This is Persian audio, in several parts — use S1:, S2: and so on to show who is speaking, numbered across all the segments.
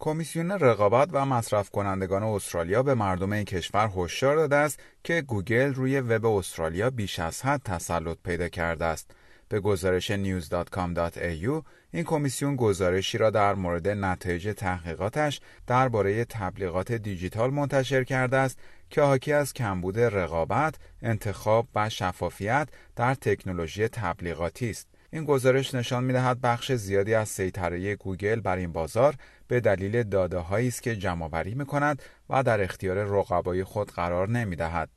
S1: کمیسیون رقابت و مصرف کنندگان استرالیا به مردم این کشور هشدار داده است که گوگل روی وب استرالیا بیش از حد تسلط پیدا کرده است. به گزارش news.com.au این کمیسیون گزارشی را در مورد نتایج تحقیقاتش درباره تبلیغات دیجیتال منتشر کرده است که حاکی از کمبود رقابت، انتخاب و شفافیت در تکنولوژی تبلیغاتی است. این گزارش نشان می‌دهد بخش زیادی از سیطره گوگل بر این بازار به دلیل داده است که جمعآوری می‌کند و در اختیار رقبای خود قرار نمی‌دهد.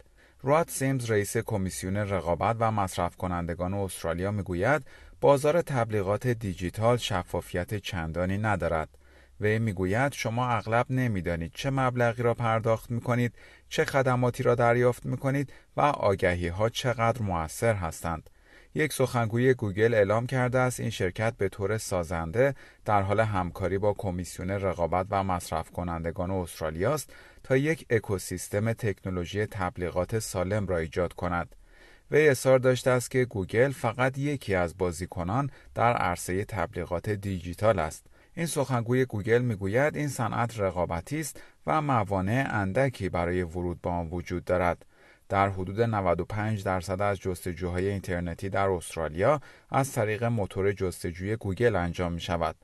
S1: راد سیمز رئیس کمیسیون رقابت و مصرف کنندگان استرالیا می‌گوید بازار تبلیغات دیجیتال شفافیت چندانی ندارد. وی می‌گوید شما اغلب نمی‌دانید چه مبلغی را پرداخت می کنید، چه خدماتی را دریافت می کنید و آگهی ها چقدر موثر هستند. یک سخنگوی گوگل اعلام کرده است این شرکت به طور سازنده در حال همکاری با کمیسیون رقابت و مصرف کنندگان استرالیا است تا یک اکوسیستم تکنولوژی تبلیغات سالم را ایجاد کند. وی اظهار داشته است که گوگل فقط یکی از بازیکنان در عرصه تبلیغات دیجیتال است. این سخنگوی گوگل می‌گوید این صنعت رقابتی است و موانع اندکی برای ورود به آن وجود دارد. در حدود 95 درصد از جستجوهای اینترنتی در استرالیا از طریق موتور جستجوی گوگل انجام می شود.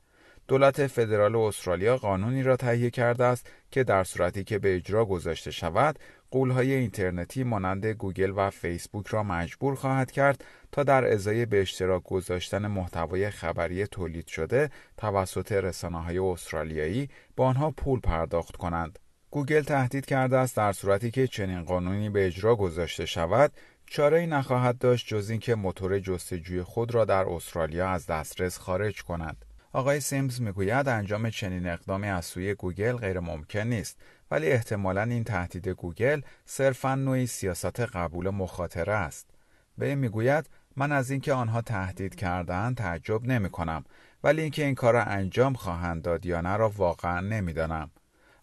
S1: دولت فدرال استرالیا قانونی را تهیه کرده است که در صورتی که به اجرا گذاشته شود غولهای اینترنتی مانند گوگل و فیسبوک را مجبور خواهد کرد تا در ازای به اشتراک گذاشتن محتوای خبری تولید شده توسط رسانه های استرالیایی با آنها پول پرداخت کنند. گوگل تهدید کرده است در صورتی که چنین قانونی به اجرا گذاشته شود چاره ای نخواهد داشت جز اینکه موتور جستجوی خود را در استرالیا از دسترس خارج کند. آقای سیمز می‌گوید انجام چنین اقدامی از سوی گوگل غیر ممکن نیست ولی احتمالا این تهدید گوگل صرفا نوعی سیاست قبول مخاطره است. وی می‌گوید من از اینکه آنها تهدید کردن تعجب نمی کنم ولی اینکه این کار را انجام خواهند داد یا نه را واقعا نمی‌دانم.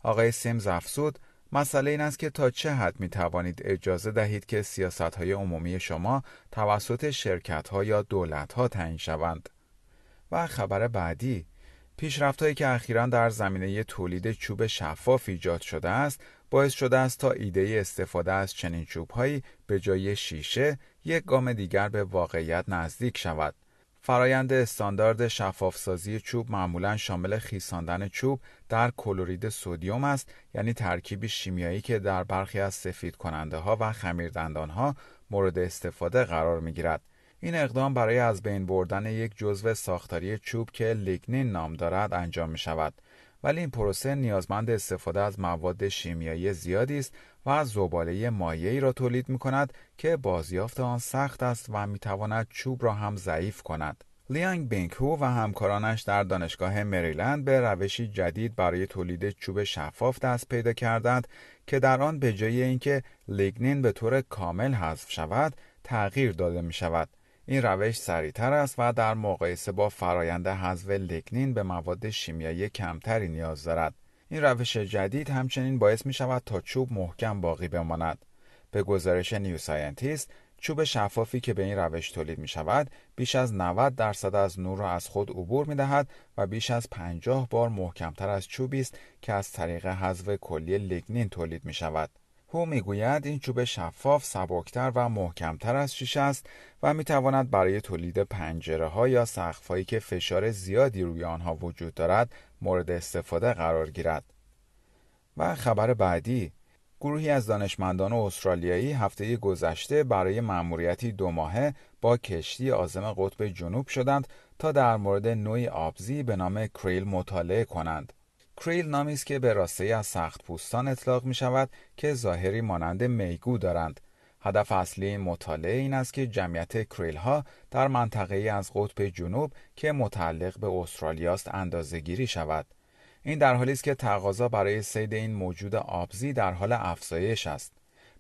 S1: آقای سیمز افزود مسئله این است که تا چه حد می توانید اجازه دهید که سیاست های عمومی شما توسط شرکت ها یا دولت ها تعیین شوند. و خبر بعدی پیشرفت هایی که اخیرا در زمینه تولید چوب شفاف ایجاد شده است باعث شده است تا ایده استفاده از چنین چوب هایی به جای شیشه یک گام دیگر به واقعیت نزدیک شود. فرایند استاندارد شفافسازی چوب معمولا شامل خیساندن چوب در کلورید سودیوم است یعنی ترکیبی شیمیایی که در برخی از سفید کننده ها و خمیردندان ها مورد استفاده قرار می گیرد. این اقدام برای از بین بردن یک جزو ساختاری چوب که لیگنین نام دارد انجام می شود. ولی این پروسه نیازمند استفاده از مواد شیمیایی زیادی است و از زباله مایعی را تولید می کند که بازیافت آن سخت است و می تواند چوب را هم ضعیف کند. لیانگ بینکو و همکارانش در دانشگاه مریلند به روشی جدید برای تولید چوب شفاف دست پیدا کردند که در آن به جای اینکه لیگنین به طور کامل حذف شود تغییر داده می شود. این روش سریعتر است و در مقایسه با فرایند حذف لیگنین به مواد شیمیایی کمتری نیاز دارد. این روش جدید همچنین باعث می شود تا چوب محکم باقی بماند. به گزارش نیو ساینتیست چوب شفافی که به این روش تولید می شود بیش از 90 درصد از نور را از خود عبور می دهد و بیش از 50 بار محکمتر از چوبی است که از طریق حذف کلی لیگنین تولید می شود. هو می‌گوید این چوب شفاف سبکتر و محکمتر از شیشه است و می تواند برای تولید پنجره ها یا سقف هایی که فشار زیادی روی آنها وجود دارد مورد استفاده قرار گیرد. و خبر بعدی گروهی از دانشمندان استرالیایی هفته گذشته برای مأموریتی دو ماهه با کشتی آزم قطب جنوب شدند تا در مورد نوعی آبزی به نام کریل مطالعه کنند. کریل نامی است که به راسته از سخت پوستان اطلاق می شود که ظاهری مانند میگو دارند. هدف اصلی مطالعه این است که جمعیت کریل ها در منطقه از قطب جنوب که متعلق به استرالیا است اندازه گیری شود. این در حالی است که تقاضا برای سید این موجود آبزی در حال افزایش است.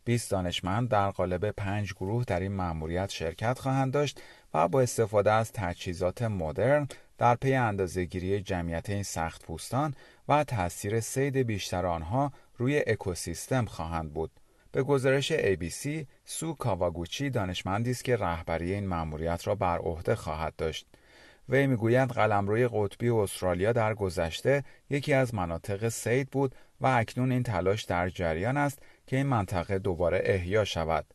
S1: 20 دانشمند در قالب پنج گروه در این مأموریت شرکت خواهند داشت و با استفاده از تجهیزات مدرن در پی اندازهگیری جمعیت این سخت پوستان و تاثیر سید بیشتر آنها روی اکوسیستم خواهند بود. به گزارش ABC، سو کاواگوچی دانشمندی است که رهبری این مأموریت را بر عهده خواهد داشت. وی می‌گویند قلمروی قطبی استرالیا در گذشته یکی از مناطق سید بود و اکنون این تلاش در جریان است که این منطقه دوباره احیا شود.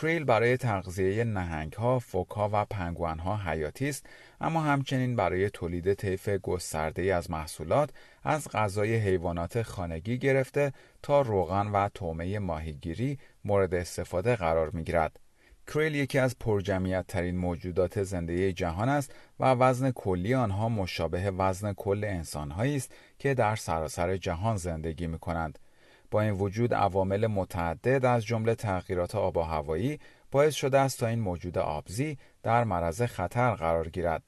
S1: کریل برای تغذیه نهنگ ها، فوک ها و پنگوان ها حیاتی است اما همچنین برای تولید طیف گسترده از محصولات از غذای حیوانات خانگی گرفته تا روغن و تومه ماهیگیری مورد استفاده قرار می گیرد. کریل یکی از پرجمعیت ترین موجودات زنده جهان است و وزن کلی آنها مشابه وزن کل انسانهایی است که در سراسر جهان زندگی می کنند. با این وجود عوامل متعدد از جمله تغییرات آب و هوایی باعث شده است تا این موجود آبزی در معرض خطر قرار گیرد.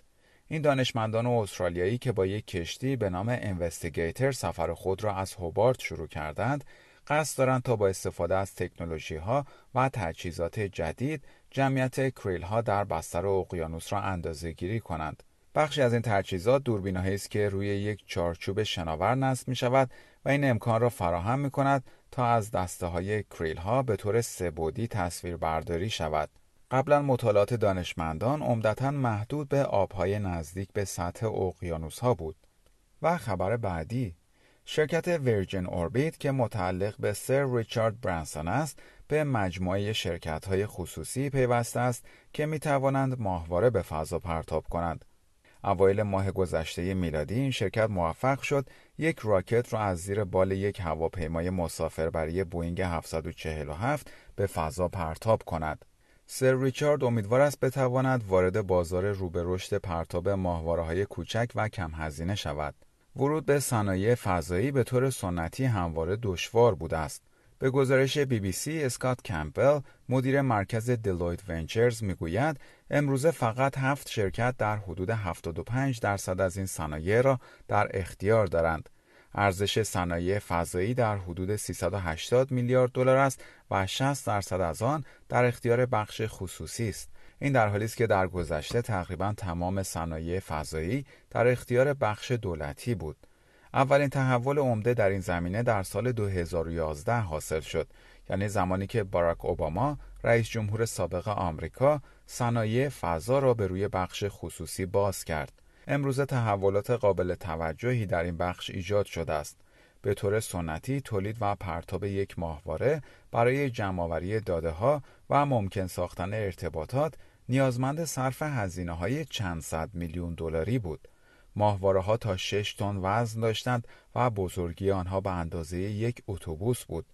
S1: این دانشمندان استرالیایی که با یک کشتی به نام اینوستیگیتر سفر خود را از هوبارت شروع کردند، قصد دارند تا با استفاده از تکنولوژی ها و تجهیزات جدید جمعیت کریل ها در بستر اقیانوس را اندازه گیری کنند. بخشی از این تجهیزات دوربینهایی است که روی یک چارچوب شناور نصب می شود و این امکان را فراهم می کند تا از دسته های کریل ها به طور سبودی تصویر برداری شود. قبلا مطالعات دانشمندان عمدتا محدود به آبهای نزدیک به سطح اقیانوس ها بود. و خبر بعدی شرکت ورجن اوربیت که متعلق به سر ریچارد برانسون است به مجموعه شرکت های خصوصی پیوسته است که می توانند ماهواره به فضا پرتاب کنند. اوایل ماه گذشته میلادی این شرکت موفق شد یک راکت را از زیر بال یک هواپیمای مسافربری بوینگ 747 به فضا پرتاب کند. سر ریچارد امیدوار است بتواند وارد بازار روبه رشد پرتاب ماهواره های کوچک و کم هزینه شود. ورود به صنایع فضایی به طور سنتی همواره دشوار بوده است. به گزارش بی بی سی اسکات کمپل مدیر مرکز دلویت ونچرز می‌گوید امروزه فقط هفت شرکت در حدود 75 درصد از این صنایع را در اختیار دارند. ارزش صنایع فضایی در حدود 380 میلیارد دلار است و 60 درصد از آن در اختیار بخش خصوصی است. این در حالی است که در گذشته تقریبا تمام صنایع فضایی در اختیار بخش دولتی بود. اولین تحول عمده در این زمینه در سال 2011 حاصل شد. یعنی زمانی که باراک اوباما رئیس جمهور سابق آمریکا صنایع فضا را به روی بخش خصوصی باز کرد. امروزه تحولات قابل توجهی در این بخش ایجاد شده است. به طور سنتی تولید و پرتاب یک ماهواره برای جمعآوری داده ها و ممکن ساختن ارتباطات نیازمند صرف هزینه های چند صد میلیون دلاری بود. ماهواره ها تا 6 تن وزن داشتند و بزرگی آنها به اندازه یک اتوبوس بود.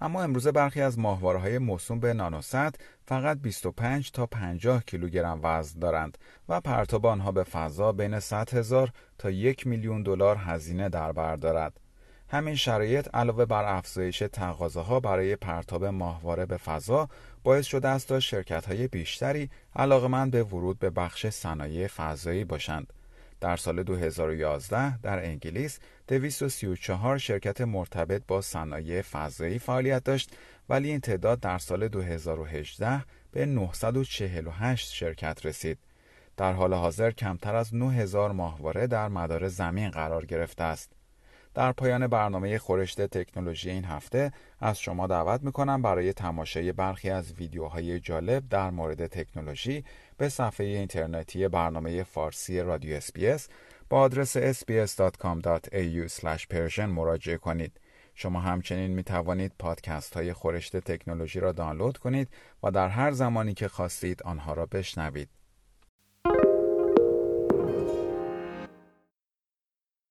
S1: اما امروزه برخی از ماهواره های موسوم به نانوست فقط 25 تا 50 کیلوگرم وزن دارند و پرتاب آنها به فضا بین 100 هزار تا یک میلیون دلار هزینه در بر دارد. همین شرایط علاوه بر افزایش تقاضاها برای پرتاب ماهواره به فضا باعث شده است تا شرکت های بیشتری علاقمند به ورود به بخش صنایع فضایی باشند. در سال 2011 در انگلیس 234 شرکت مرتبط با صنایع فضایی فعالیت داشت ولی این تعداد در سال 2018 به 948 شرکت رسید. در حال حاضر کمتر از 9000 ماهواره در مدار زمین قرار گرفته است. در پایان برنامه خورشت تکنولوژی این هفته از شما دعوت می‌کنم برای تماشای برخی از ویدیوهای جالب در مورد تکنولوژی به صفحه اینترنتی برنامه فارسی رادیو اسپیس با آدرس sbs.com.au مراجعه کنید. شما همچنین می توانید پادکست های خورشت تکنولوژی را دانلود کنید و در هر زمانی که خواستید آنها را بشنوید.